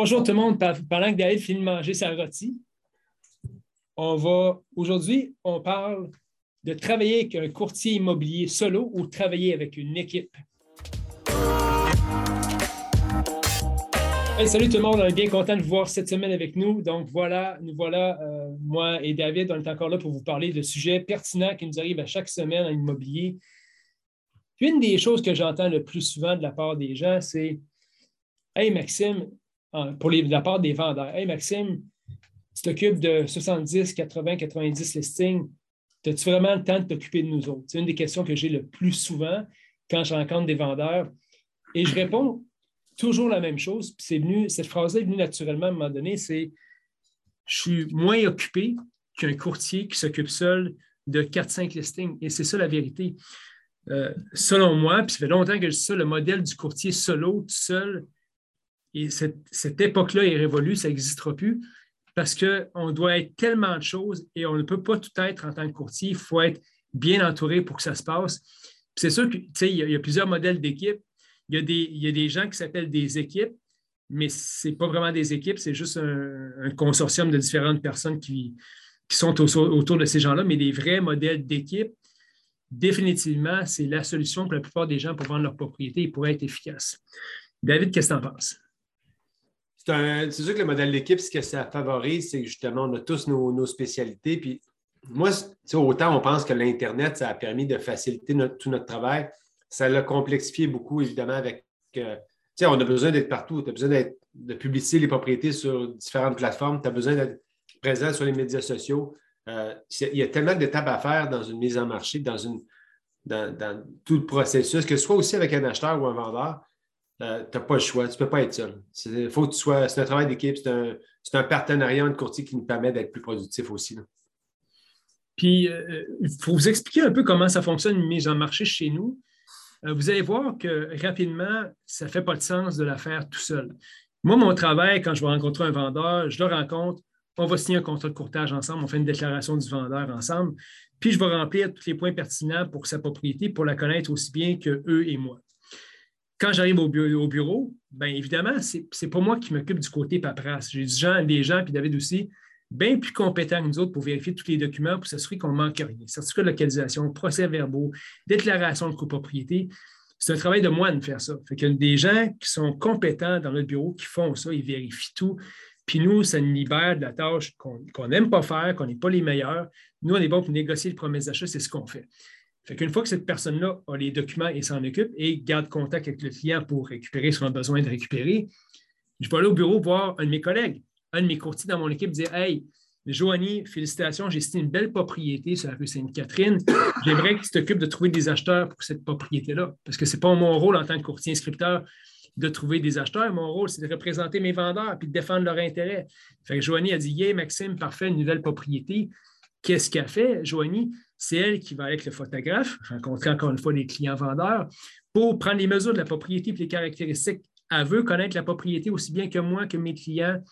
Bonjour tout le monde. Pendant que David finit de manger sa rôtie, on va aujourd'hui, on parle de travailler avec un courtier immobilier solo ou travailler avec une équipe. salut tout le monde, on est bien content de vous voir cette semaine avec nous. Donc voilà, nous voilà, euh, moi et David, on est encore là pour vous parler de sujets pertinents qui nous arrivent à chaque semaine en immobilier. une des choses que j'entends le plus souvent de la part des gens, c'est Hey Maxime, pour de la part des vendeurs, Hey Maxime, tu t'occupes de 70, 80, 90 listings. As-tu vraiment le temps de t'occuper de nous autres? C'est une des questions que j'ai le plus souvent quand je rencontre des vendeurs. Et je réponds toujours la même chose. c'est venu, cette phrase-là est venue naturellement à un moment donné, c'est je suis moins occupé qu'un courtier qui s'occupe seul de 4-5 listings. Et c'est ça la vérité. Euh, selon moi, puis ça fait longtemps que je dis ça, le modèle du courtier solo, tout seul, et cette, époque-là est révolue, ça n'existera plus parce qu'on doit être tellement de choses et on ne peut pas tout être en tant que courtier. Il faut être bien entouré pour que ça se passe. C'est sûr qu'il y, a plusieurs modèles d'équipe. Il y, a des, il y a des gens qui s'appellent des équipes, mais ce n'est pas vraiment des équipes, c'est juste un, consortium de différentes personnes qui, qui sont autour de ces gens-là, mais des vrais modèles d'équipe, définitivement, c'est la solution pour la plupart des gens pour vendre leur propriété et pour être efficace. David, qu'est-ce que tu en penses? C'est sûr que le modèle d'équipe, ce que ça favorise, c'est justement, on a tous nos, spécialités. Puis moi, autant on pense que l'Internet, ça a permis de faciliter tout notre travail, ça l'a complexifié beaucoup, évidemment, avec. Euh, on a besoin d'être partout. Tu as besoin de publier les propriétés sur différentes plateformes. Tu as besoin d'être présent sur les médias sociaux. Euh, il y a tellement d'étapes à faire dans une mise en marché, dans, une, dans, tout le processus, que ce soit aussi avec un acheteur ou un vendeur. Euh, tu n'as pas le choix. Tu ne peux pas être seul. C'est un travail d'équipe, c'est un, partenariat de courtier qui nous permet d'être plus productif aussi. Puis, il euh, faut vous expliquer un peu comment ça fonctionne une mise en marché chez nous. Euh, vous allez voir que rapidement, ça ne fait pas de sens de la faire tout seul. Moi, mon travail, quand je vais rencontrer un vendeur, je le rencontre, on va signer un contrat de courtage ensemble, on fait une déclaration du vendeur ensemble, puis je vais remplir tous les points pertinents pour sa propriété, pour la connaître aussi bien que eux et moi quand j'arrive au, bureau, bien évidemment, ce n'est pas moi qui m'occupe du côté paperasse. J'ai des gens, des gens, puis David aussi, bien plus compétents que nous autres pour vérifier tous les documents pour s'assurer qu'on ne manque rien. Certificat de localisation, procès-verbaux, déclaration de copropriété. C'est un travail de moi de faire ça. Fait y a des gens qui sont compétents dans notre bureau qui font ça, ils vérifient tout. Puis nous, ça nous libère de la tâche qu'on n'aime pas faire, qu'on n'est pas les meilleurs. Nous, on est bon pour négocier le promesse d'achat, c'est ce qu'on fait. Fait qu'une fois que cette personne-là a les documents et s'en occupe et garde contact avec le client pour récupérer ce qu'on a besoin de récupérer, je vais aller au bureau voir un de mes collègues, un de mes courtiers dans mon équipe, dire Hey, Joanie, félicitations, j'ai signé une belle propriété sur la rue Sainte-Catherine. J'aimerais que tu t'occupes de trouver des acheteurs pour cette propriété-là. Parce que ce n'est pas mon rôle en tant que courtier inscripteur de trouver des acheteurs. Mon rôle, c'est de représenter mes vendeurs et de défendre leurs intérêts. Fait que Joanie a dit Yeah, Maxime, parfait, une nouvelle propriété. Qu'est-ce qu'elle fait, Joanie? c'est elle qui va avec le photographe, rencontrer encore une fois les clients vendeurs, pour prendre les mesures de la propriété et les caractéristiques. Elle veut connaître la propriété aussi bien que moi, que mes clients,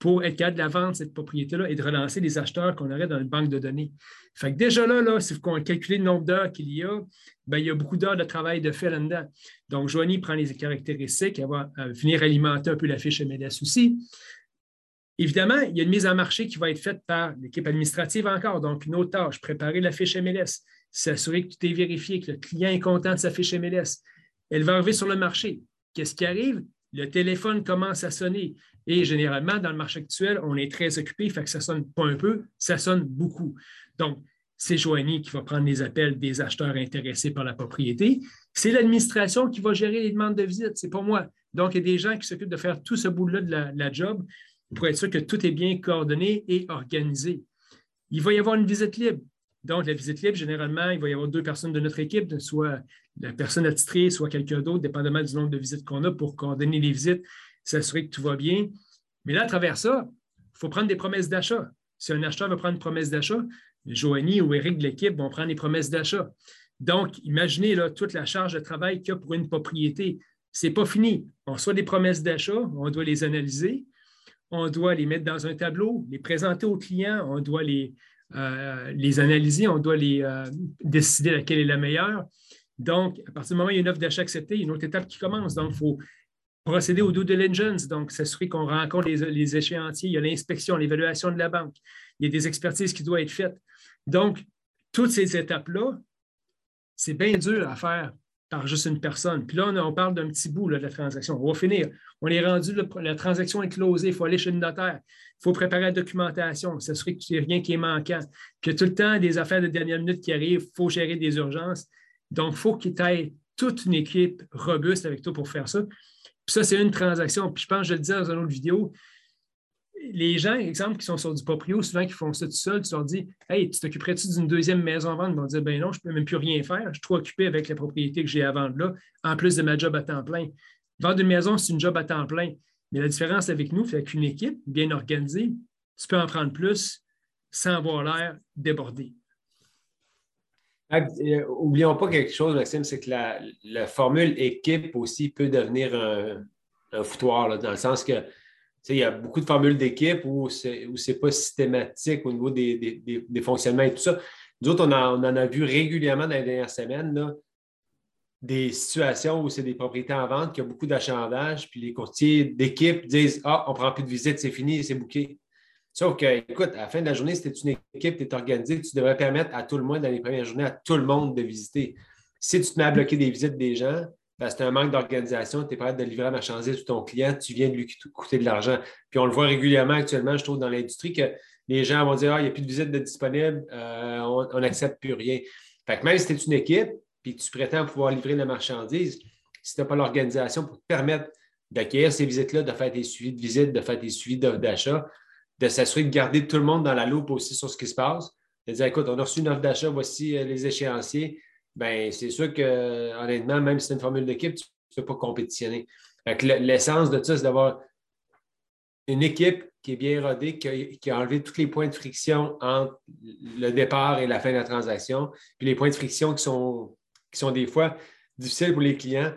pour être capable de la vendre, cette propriété-là, et de relancer les acheteurs qu'on aurait dans une banque de données. Fait que déjà là, là si vous calculez le nombre d'heures qu'il y a, bien, il y a beaucoup d'heures de travail de fait là-dedans. Donc, Joanie prend les caractéristiques, elle va euh, venir alimenter un peu la fiche MLS aussi. Évidemment, il y a une mise en marché qui va être faite par l'équipe administrative encore. Donc, une autre tâche, préparer la fiche MLS, s'assurer que tout est vérifié, que le client est content de sa fiche MLS. Elle va arriver sur le marché. Qu'est-ce qui arrive? Le téléphone commence à sonner. Et généralement, dans le marché actuel, on est très occupé, fait que ça sonne pas un peu, ça sonne beaucoup. Donc, c'est Joanie qui va prendre les appels des acheteurs intéressés par la propriété. C'est l'administration qui va gérer les demandes de visite, c'est pas moi. Donc, il y a des gens qui s'occupent de faire tout ce bout-là de la job pour être sûr que tout est bien coordonné et organisé. Il va y avoir une visite libre. Donc, la visite libre, généralement, il va y avoir deux personnes de notre équipe, soit la personne attitrée, soit quelqu'un d'autre, dépendamment du nombre de visites qu'on a pour coordonner les visites, s'assurer que tout va bien. Mais là, à travers ça, il faut prendre des promesses d'achat. Si un acheteur veut prendre une promesse d'achat, Joanie ou Eric de l'équipe vont prendre des promesses d'achat. Donc, imaginez là, toute la charge de travail qu'il y a pour une propriété. Ce n'est pas fini. On reçoit des promesses d'achat, on doit les analyser, on doit les mettre dans un tableau, les présenter aux clients, on doit les, euh, les analyser, on doit les euh, décider laquelle est la meilleure. Donc, à partir du moment où il y a une offre d'achat acceptée, il y a une autre étape qui commence. Donc, il faut procéder au due diligence, donc s'assurer qu'on rencontre les, échéanciers, il y a l'inspection, l'évaluation de la banque, il y a des expertises qui doivent être faites. Donc, toutes ces étapes-là, c'est bien dur à faire par juste une personne. Puis là, on, parle d'un petit bout de la transaction. On va finir. On est rendu, la transaction est closée, il faut aller chez le notaire, il faut préparer la documentation, s'assurer qu'il n'y a rien qui est manquant, a tout le temps des affaires de dernière minute qui arrivent, il faut gérer des urgences. Donc, il faut qu'il ait toute une équipe robuste avec toi pour faire ça. Puis ça, c'est une transaction. Puis je pense, je le disais dans une autre vidéo, les gens, exemple, qui sont sur du proprio, souvent qui font ça tout seul, tu leur dis Hey, tu t'occuperais-tu d'une deuxième maison à vendre? Ils vont dire Ben non, je ne peux même plus rien faire. Je suis trop occupé avec la propriété que j'ai à vendre là, en plus de ma job à temps plein. Vendre une maison, c'est une job à temps plein. Mais la différence avec nous, c'est qu'une équipe bien organisée, tu peux en prendre plus sans avoir l'air débordé. Euh, oublions pas quelque chose, Maxime, c'est que la, formule équipe aussi peut devenir un, foutoir, dans le sens que il y a beaucoup de formules d'équipe où ce n'est pas systématique au niveau des, fonctionnements et tout ça. Nous autres, on, en a vu régulièrement dans les dernières semaines des situations où c'est des propriétés en vente qui ont beaucoup d'achandage, puis les courtiers d'équipe disent Ah, on ne prend plus de visite, c'est fini, c'est bouqué. Sauf que, écoute, à la fin de la journée, si tu une équipe, tu es organisé, tu devrais permettre à tout le monde, dans les premières journées, à tout le monde de visiter. Si tu te mets à bloquer des visites des gens, parce que tu as un manque d'organisation, tu es prêt de livrer la marchandise à ton client, tu viens de lui coûter de l'argent. Puis on le voit régulièrement actuellement, je trouve, dans l'industrie, que les gens vont dire Ah, il n'y a plus de visites de disponibles, euh, on n'accepte plus rien. Fait que même si tu es une équipe, puis tu prétends pouvoir livrer la marchandise, si tu n'as pas l'organisation pour te permettre d'acquérir ces visites-là, de faire des suivis de visites, de faire des suivis d'achat, de s'assurer de garder tout le monde dans la loupe aussi sur ce qui se passe. De dire, écoute, on a reçu une offre d'achat, voici euh, les échéanciers. Bien, c'est sûr que, honnêtement, même si c'est une formule d'équipe, tu ne peux pas compétitionner. L'essence de ça, c'est d'avoir une équipe qui est bien rodée, qui a, enlevé tous les points de friction entre le départ et la fin de la transaction, puis les points de friction qui sont, qui sont des fois difficiles pour les clients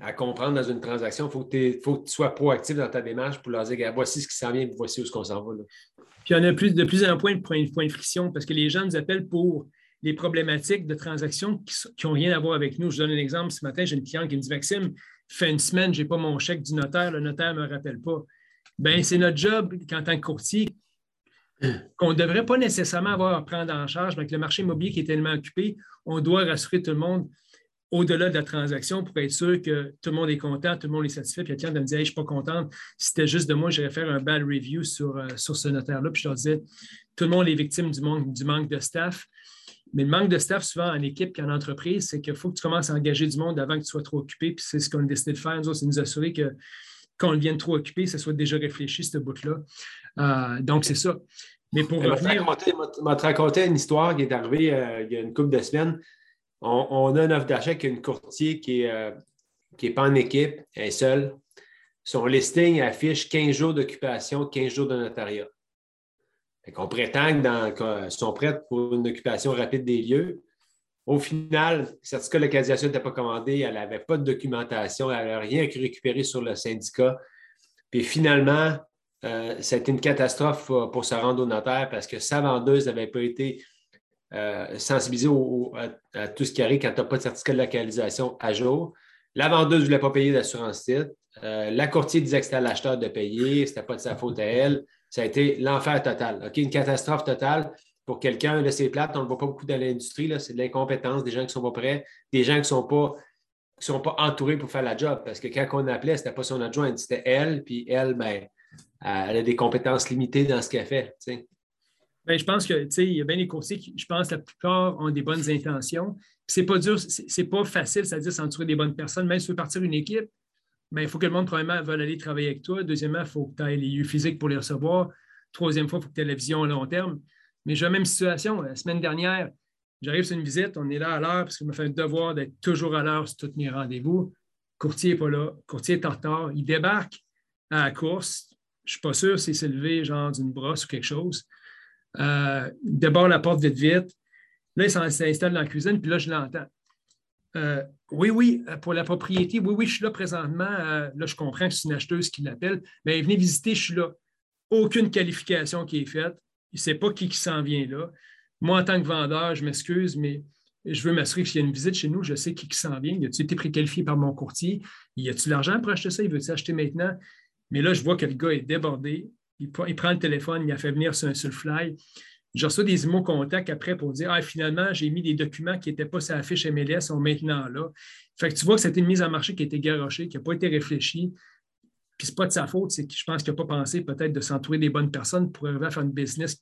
à comprendre dans une transaction. Il faut, que tu sois proactif dans ta démarche pour leur dire voici ce qui s'en vient, voici où ce qu'on s'en va. Puis il y en a plus, de plus en plus de points, de friction parce que les gens nous appellent pour les problématiques de transactions qui n'ont rien à voir avec nous. Je donne un exemple. Ce matin, j'ai une cliente qui me dit Maxime, fait une semaine, je n'ai pas mon chèque du notaire, le notaire ne me rappelle pas. Bien, c'est notre job en tant que courtier qu'on ne devrait pas nécessairement avoir à prendre en charge, mais avec le marché immobilier qui est tellement occupé, on doit rassurer tout le monde au-delà de la transaction pour être sûr que tout le monde est content, tout le monde est satisfait. Puis il y a de me dire Je ne suis pas contente. C'était juste de moi, j'irais faire un bad review sur, euh, sur ce notaire-là. Puis je leur disais Tout le monde est victime du manque, du manque de staff. Mais le manque de staff, souvent en équipe et en entreprise, c'est qu'il faut que tu commences à engager du monde avant que tu sois trop occupé. Puis c'est ce qu'on a décidé de faire, nous c'est nous assurer que quand on devienne trop occupé, ça soit déjà réfléchi, ce bout-là. Euh, donc, c'est ça. Mais pour revenir. Je vais te raconter une histoire qui est arrivée euh, il y a une couple de semaines on, a une offre d'achat qui a une courtier qui n'est euh, est pas en équipe, elle est seule. Son listing affiche 15 jours d'occupation, 15 jours de notariat. On prétend qu'ils sont prêts pour une occupation rapide des lieux. Au final, le certificat de localisation n'était pas commandé, elle n'avait pas de documentation, elle n'avait rien récupéré sur le syndicat. Puis finalement, euh, une catastrophe pour se rendre au notaire parce que sa vendeuse n'avait pas été euh, sensibiliser à, tout ce qui arrive quand tu n'as pas de certificat de localisation à jour. La vendeuse ne voulait pas payer d'assurance titre. Euh, la courtier disait que c'était à l'acheteur de payer, ce n'était pas de sa faute à elle. Ça a été l'enfer total. Une catastrophe totale pour quelqu'un. de c'est plate, on ne le voit pas beaucoup dans l'industrie. C'est de l'incompétence, des gens qui ne sont pas prêts, des gens qui ne sont pas sont pas entourés pour faire la job. Parce que quand on appelait, ce n'était pas son adjointe, c'était elle. Puis elle, ben, elle a des compétences limitées dans ce qu'elle fait. Ben, je pense que, il y a bien des courtiers qui, je pense, la plupart ont des bonnes intentions. C'est pas dur, c'est pas facile, c'est-à-dire s'entourer des bonnes personnes. Même si tu veux partir une équipe, ben, il faut que le monde, premièrement, veuille aller travailler avec toi. Deuxièmement, il faut que tu aies les lieux physiques pour les recevoir. Troisième fois, il faut que tu aies la vision à long terme. Mais j'ai la même situation. La semaine dernière, j'arrive sur une visite, on est là à l'heure parce qu'il me fait un devoir d'être toujours à l'heure sur tous mes rendez-vous. Courtier n'est pas là. Courtier est en retard. Il débarque à la course. Je ne suis pas sûr s'il s'est levé genre d'une brosse ou quelque chose. Euh, d'abord la porte vite, vite. Là, il s'installe dans la cuisine, puis là, je l'entends. Euh, oui, oui, pour la propriété, oui, oui, je suis là présentement. Euh, là, je comprends que c'est une acheteuse qui l'appelle. Mais venez visiter, je suis là. Aucune qualification qui est faite. Il ne sait pas qui, qui s'en vient là. Moi, en tant que vendeur, je m'excuse, mais je veux m'assurer qu'il y a une visite chez nous, je sais qui, s'en vient. Y a-tu été préqualifié par mon courtier? Y a-tu l'argent pour acheter ça? Il veut-tu acheter maintenant? Mais là, je vois que le gars est débordé. Il, prend le téléphone, il a fait venir sur, sur le fly. Je reçois des mots contacts après pour dire Ah, finalement, j'ai mis des documents qui n'étaient pas sur la fiche MLS, sont maintenant là. Fait que tu vois que c'était une mise en marché qui a été garochée, qui n'a pas été réfléchie. Puis ce n'est pas de sa faute, c'est que je pense qu'il n'a pas pensé peut-être de s'entourer des bonnes personnes pour arriver à faire une business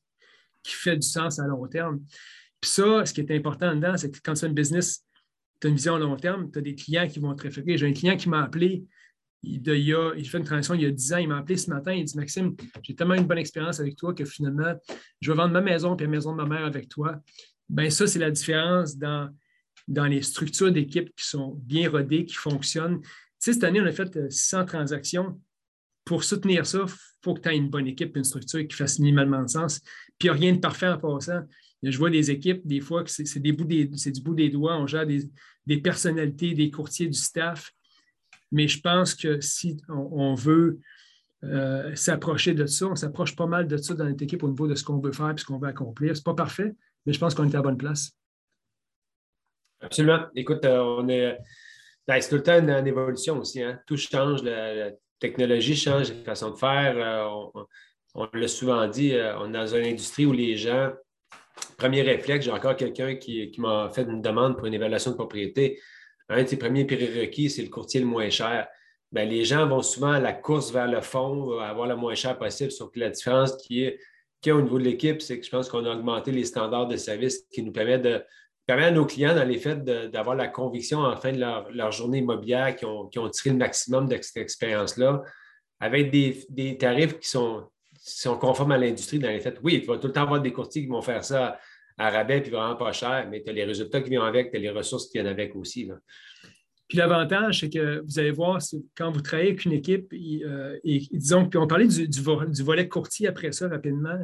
qui fait du sens à long terme. Puis ça, ce qui est important dedans, c'est que quand tu as une business, tu as une vision à long terme, tu as des clients qui vont te référer. J'ai un client qui m'a appelé, il, il, fait une transaction il y a 10 ans, il m'a appelé ce matin, il dit Maxime, j'ai tellement une bonne expérience avec toi que finalement, je vais vendre ma maison et la maison de ma mère avec toi. Bien, ça, c'est la différence dans, dans les structures d'équipe qui sont bien rodées, qui fonctionnent. Tu sais, cette année, on a fait 100 euh, transactions. Pour soutenir ça, il faut que tu aies une bonne équipe, une structure qui fasse minimalement de sens. Puis, a rien de parfait en passant. Je vois des équipes, des fois, que c'est du bout des doigts, on gère des, personnalités, des courtiers, du staff. Mais je pense que si on, veut euh, s'approcher de ça, on s'approche pas mal de ça dans notre équipe au niveau de ce qu'on veut faire et ce qu'on veut accomplir. Ce n'est pas parfait, mais je pense qu'on est à la bonne place. Absolument. Écoute, euh, on est. Ben, c'est tout le temps une, évolution aussi. Hein. Tout change, la, technologie change, la façon de faire. Euh, on l'a souvent dit, on est dans une industrie où les gens Premier réflexe, j'ai encore quelqu'un qui, m'a fait une demande pour une évaluation de propriété. Un de ses premiers prérequis, c'est le courtier le moins cher. Bien, les gens vont souvent à la course vers le fond, avoir le moins cher possible, sauf que la différence qui est a au niveau de l'équipe, c'est que je pense qu'on a augmenté les standards de service qui nous permettent de permet à nos clients, dans les faits, d'avoir la conviction en fin de leur, journée immobilière qui ont, tiré le maximum de cette expérience-là, avec des tarifs qui sont si on conforme à l'industrie dans les faits, oui, tu vas tout le temps avoir des courtiers qui vont faire ça à rabais puis vraiment pas cher, mais tu as les résultats qui viennent avec, tu as les ressources qui viennent avec aussi. Puis l'avantage, c'est que vous allez voir, quand vous travaillez avec une équipe, euh, disons, puis on parlait du, volet courtier après ça rapidement,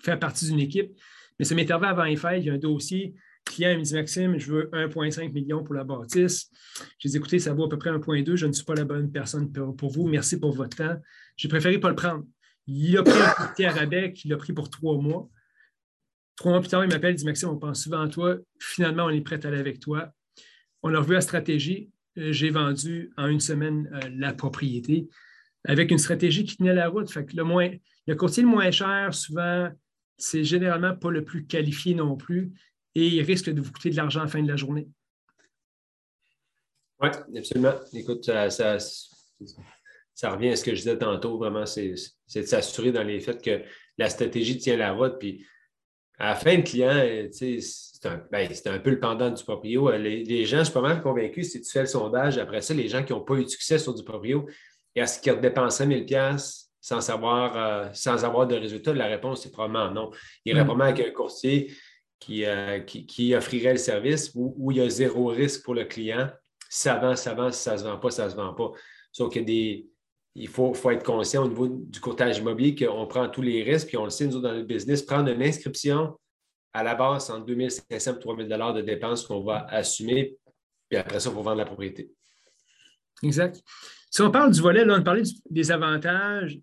faire partie d'une équipe, mais ça arrivé avant les fêtes, il y a un dossier, client me dit Maxime, je veux 1,5 million pour la bâtisse. J'ai dit écoutez, ça vaut à peu près 1,2, je ne suis pas la bonne personne pour, vous, merci pour votre temps. J'ai préféré pas le prendre. Il a pris un courtier à rabais qu'il a pris pour trois mois. Trois plus tard, il m'appelle, il dit Maxime, on pense souvent à toi. Finalement, on est prêt à aller avec toi. On a revu la stratégie. Euh, j'ai vendu en une semaine euh, la propriété avec une stratégie qui tenait la route. Le, moins, le courtier le moins cher, souvent, c'est généralement pas le plus qualifié non plus et il risque de vous coûter de l'argent à la fin de la journée. Oui, absolument. Écoute, ça revient à ce que je disais tantôt, vraiment, c'est de s'assurer dans les faits que la stratégie tient la route. Puis à la fin, le client, euh, c'est un, ben, un, peu le pendant du proprio. Euh, les, gens, je suis pas mal convaincu, si tu fais le sondage, après ça, les gens qui n'ont pas eu de succès sur du proprio, est-ce qu'ils dépensé 1000 pièces sans savoir, euh, sans avoir de résultat? La réponse, c'est probablement non. Il irait mm. probablement avec un courtier qui, qui, offrirait le service où, il y a zéro risque pour le client. Ça vend, ça vend. Si ça ne se vend pas, ça ne se vend pas. Sauf qu'il y a des, il faut, être conscient au niveau du courtage immobilier qu'on prend tous les risques, puis on le sait, nous dans le business, prendre une inscription à la base entre 2500 et 3000 de dépenses qu'on va assumer, puis après ça, il faut vendre la propriété. Exact. Si on parle du volet, là, on parlait des avantages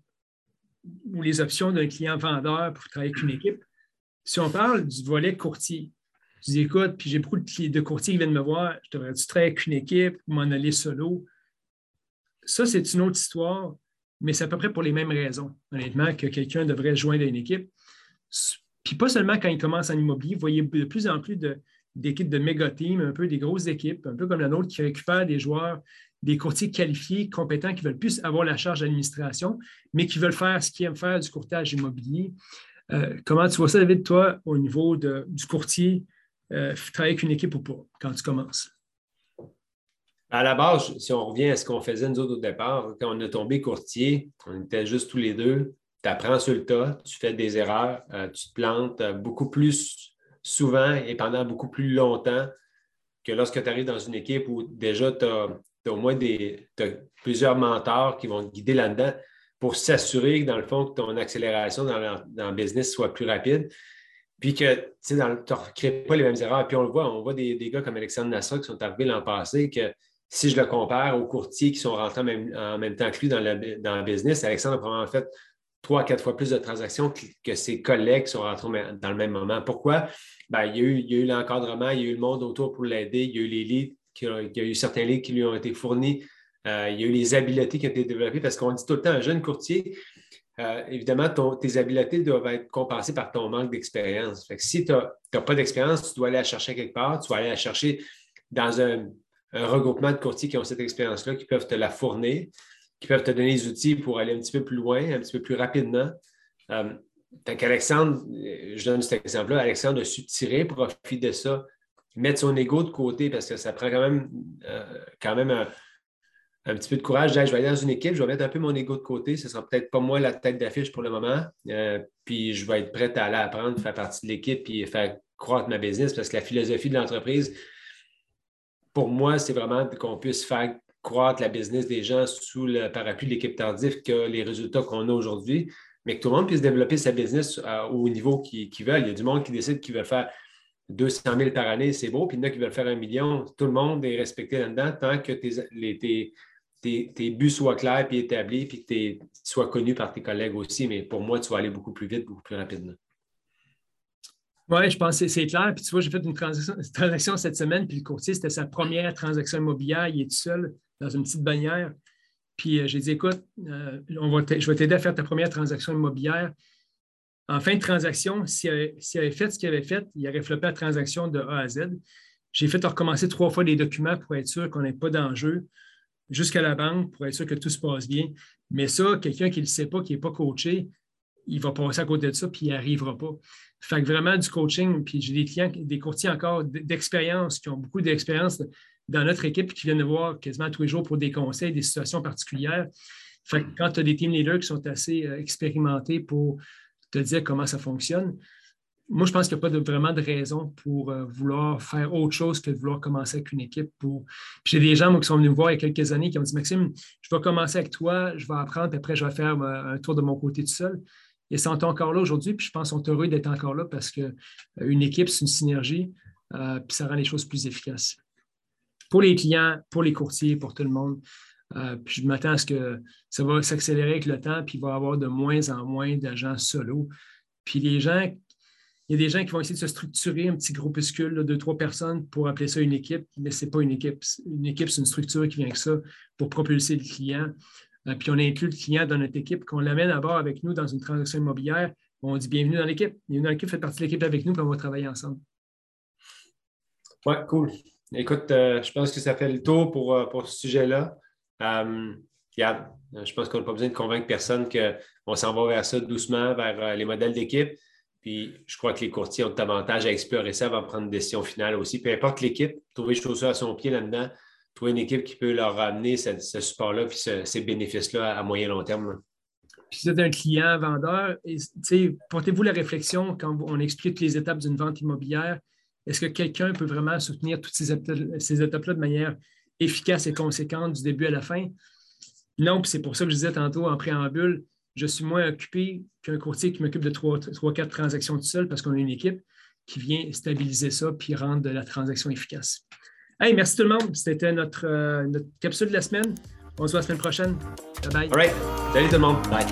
ou les options d'un client vendeur pour travailler avec une équipe. Si on parle du volet courtier, je dis écoute, puis j'ai beaucoup de, courtiers qui viennent me voir, je devrais-tu travailler avec une équipe, m'en aller solo? Ça, c'est une autre histoire, mais c'est à peu près pour les mêmes raisons, honnêtement, que quelqu'un devrait joindre une équipe. Puis pas seulement quand il commence en immobilier, vous voyez de plus en plus d'équipes de, méga teams, un peu des grosses équipes, un peu comme la nôtre, qui récupèrent des joueurs, des courtiers qualifiés, compétents, qui veulent plus avoir la charge d'administration, mais qui veulent faire ce qu'ils aiment faire du courtage immobilier. Euh, comment tu vois ça, David, toi, au niveau du courtier, euh, travailler avec une équipe ou pas, quand tu commences? À la base, si on revient à ce qu'on faisait nous autres au départ, quand on a tombé courtier, on était juste tous les deux, tu apprends sur le tas, tu fais des erreurs, euh, tu te plantes euh, beaucoup plus souvent et pendant beaucoup plus longtemps que lorsque tu arrives dans une équipe où déjà tu as, au moins des, plusieurs mentors qui vont te guider là-dedans pour s'assurer que, dans le fond, que ton accélération dans le, business soit plus rapide. Puis que tu ne crées pas les mêmes erreurs. Puis on le voit, on voit des, des gars comme Alexandre Nassau qui sont arrivés l'an passé que si je le compare aux courtiers qui sont rentrés en même, temps que lui dans le, dans business, Alexandre a probablement fait trois à quatre fois plus de transactions que, ses collègues qui sont rentrés dans le même moment. Pourquoi? Ben, il, y a eu, l'encadrement, il y a eu le monde autour pour l'aider, il y a eu les leads, il y a eu certains leads qui lui ont été fournis, euh, il y a eu les habiletés qui ont été développées parce qu'on dit tout le temps, un jeune courtier, euh, évidemment, tes habiletés doivent être compensées par ton manque d'expérience. si tu n'as pas d'expérience, tu dois aller la chercher quelque part, tu dois aller la chercher dans un, regroupement de courtiers qui ont cette expérience-là, qui peuvent te la fournir, qui peuvent te donner les outils pour aller un petit peu plus loin, un petit peu plus rapidement. Euh, Alexandre, je donne cet exemple-là, Alexandre a su tirer profit de ça, mettre son ego de côté parce que ça prend quand même, euh, quand même un, un petit peu de courage, je vais aller dans une équipe, je vais mettre un peu mon ego de côté. Ce ne sera peut-être pas moi la tête d'affiche pour le moment. Euh, puis je vais être prêt à aller apprendre, faire partie de l'équipe et faire croître ma business parce que la philosophie de l'entreprise, pour moi, c'est vraiment qu'on puisse faire croître la business des gens sous le parapluie de l'équipe tardif que les résultats qu'on a aujourd'hui, mais que tout le monde puisse développer sa business euh, au niveau qu'ils veulent. Il y a du monde qui décide qu'il veut faire 200 000 par année, c'est beau, puis il y en a qui veulent faire un million. Tout le monde est respecté là-dedans tant que tes, les, tes, buts soient clairs et établis, puis que tu sois connu par tes collègues aussi. Mais pour moi, tu vas aller beaucoup plus vite, beaucoup plus rapidement. Oui, je pense que c'est clair. Puis tu vois, j'ai fait une transaction, cette semaine, puis le courtier, c'était sa première transaction immobilière. Il est tout seul dans une petite bannière. Puis euh, j'ai dit, écoute, euh, on va je vais t'aider à faire ta première transaction immobilière. En fin de transaction, s'il avait, avait, fait ce qu'il avait fait, il aurait floppé la transaction de A à Z. J'ai fait recommencer trois fois les documents pour être sûr qu'on n'ait pas d'enjeu jusqu'à la banque pour être sûr que tout se passe bien. Mais ça, quelqu'un qui ne le sait pas, qui n'est pas coaché, il va passer à côté de ça, puis il n'y arrivera pas. Fait que vraiment du coaching, puis j'ai des clients, des courtiers encore d'expérience, qui ont beaucoup d'expérience dans notre équipe, qui viennent nous voir quasiment tous les jours pour des conseils, des situations particulières. Fait que quand tu as des team leaders qui sont assez euh, expérimentés pour te dire comment ça fonctionne, moi, je pense qu'il n'y a pas vraiment de raison pour euh, vouloir faire autre chose que de vouloir commencer avec une équipe. Pour... J'ai des gens qui sont venus me voir il y a quelques années qui ont dit Maxime, je vais commencer avec toi, je vais apprendre, puis après, je vais faire euh, un tour de mon côté tout seul. Ils sont encore là aujourd'hui, puis je pense qu'ils sont heureux d'être encore là parce qu'une euh, équipe, c'est une synergie, puis ça rend les choses plus efficaces. Pour les clients, pour les courtiers, pour tout le monde. puis je m'attends à ce que ça va s'accélérer avec le temps, puis il va y avoir de moins en moins d'agents solo. Puis les gens il y a des gens qui vont essayer de se structurer un petit groupuscule de deux, trois personnes pour appeler ça une équipe, mais ce n'est pas une équipe. Une équipe, c'est une structure qui vient avec ça pour propulser le client. Euh, puis on inclut le client dans notre équipe, qu'on l'amène à bord avec nous dans une transaction immobilière. On dit bienvenue dans l'équipe. Bienvenue dans l'équipe, faites partie de l'équipe avec nous, puis on va travailler ensemble. Oui, cool. Écoute, euh, je pense que ça fait le tour pour, euh, pour ce sujet-là. je pense qu'on n'a pas besoin de convaincre personne qu'on s'en va vers ça doucement, vers les modèles d'équipe. Puis je crois que les courtiers ont davantage à explorer ça avant de prendre une décision finale aussi. Peu importe l'équipe, trouver chaussures à son pied là-dedans, trouver une équipe qui peut leur ramener ce, support-là puis ces bénéfices-là à moyen long terme. Puis c'est un client vendeur, portez-vous la réflexion quand on explique les étapes d'une vente immobilière. Est-ce que quelqu'un peut vraiment soutenir toutes ces étapes-là de manière efficace et conséquente du début à la fin? Non, puis c'est pour ça que je disais tantôt en préambule, je suis moins occupé qu'un courtier qui m'occupe de trois, quatre transactions tout seul parce qu'on a une équipe qui vient stabiliser ça puis rendre la transaction efficace. Hey, merci tout le monde. C'était notre, euh, notre capsule de la semaine. On se voit la semaine prochaine. Bye bye. All right. Salut tout le monde. Bye.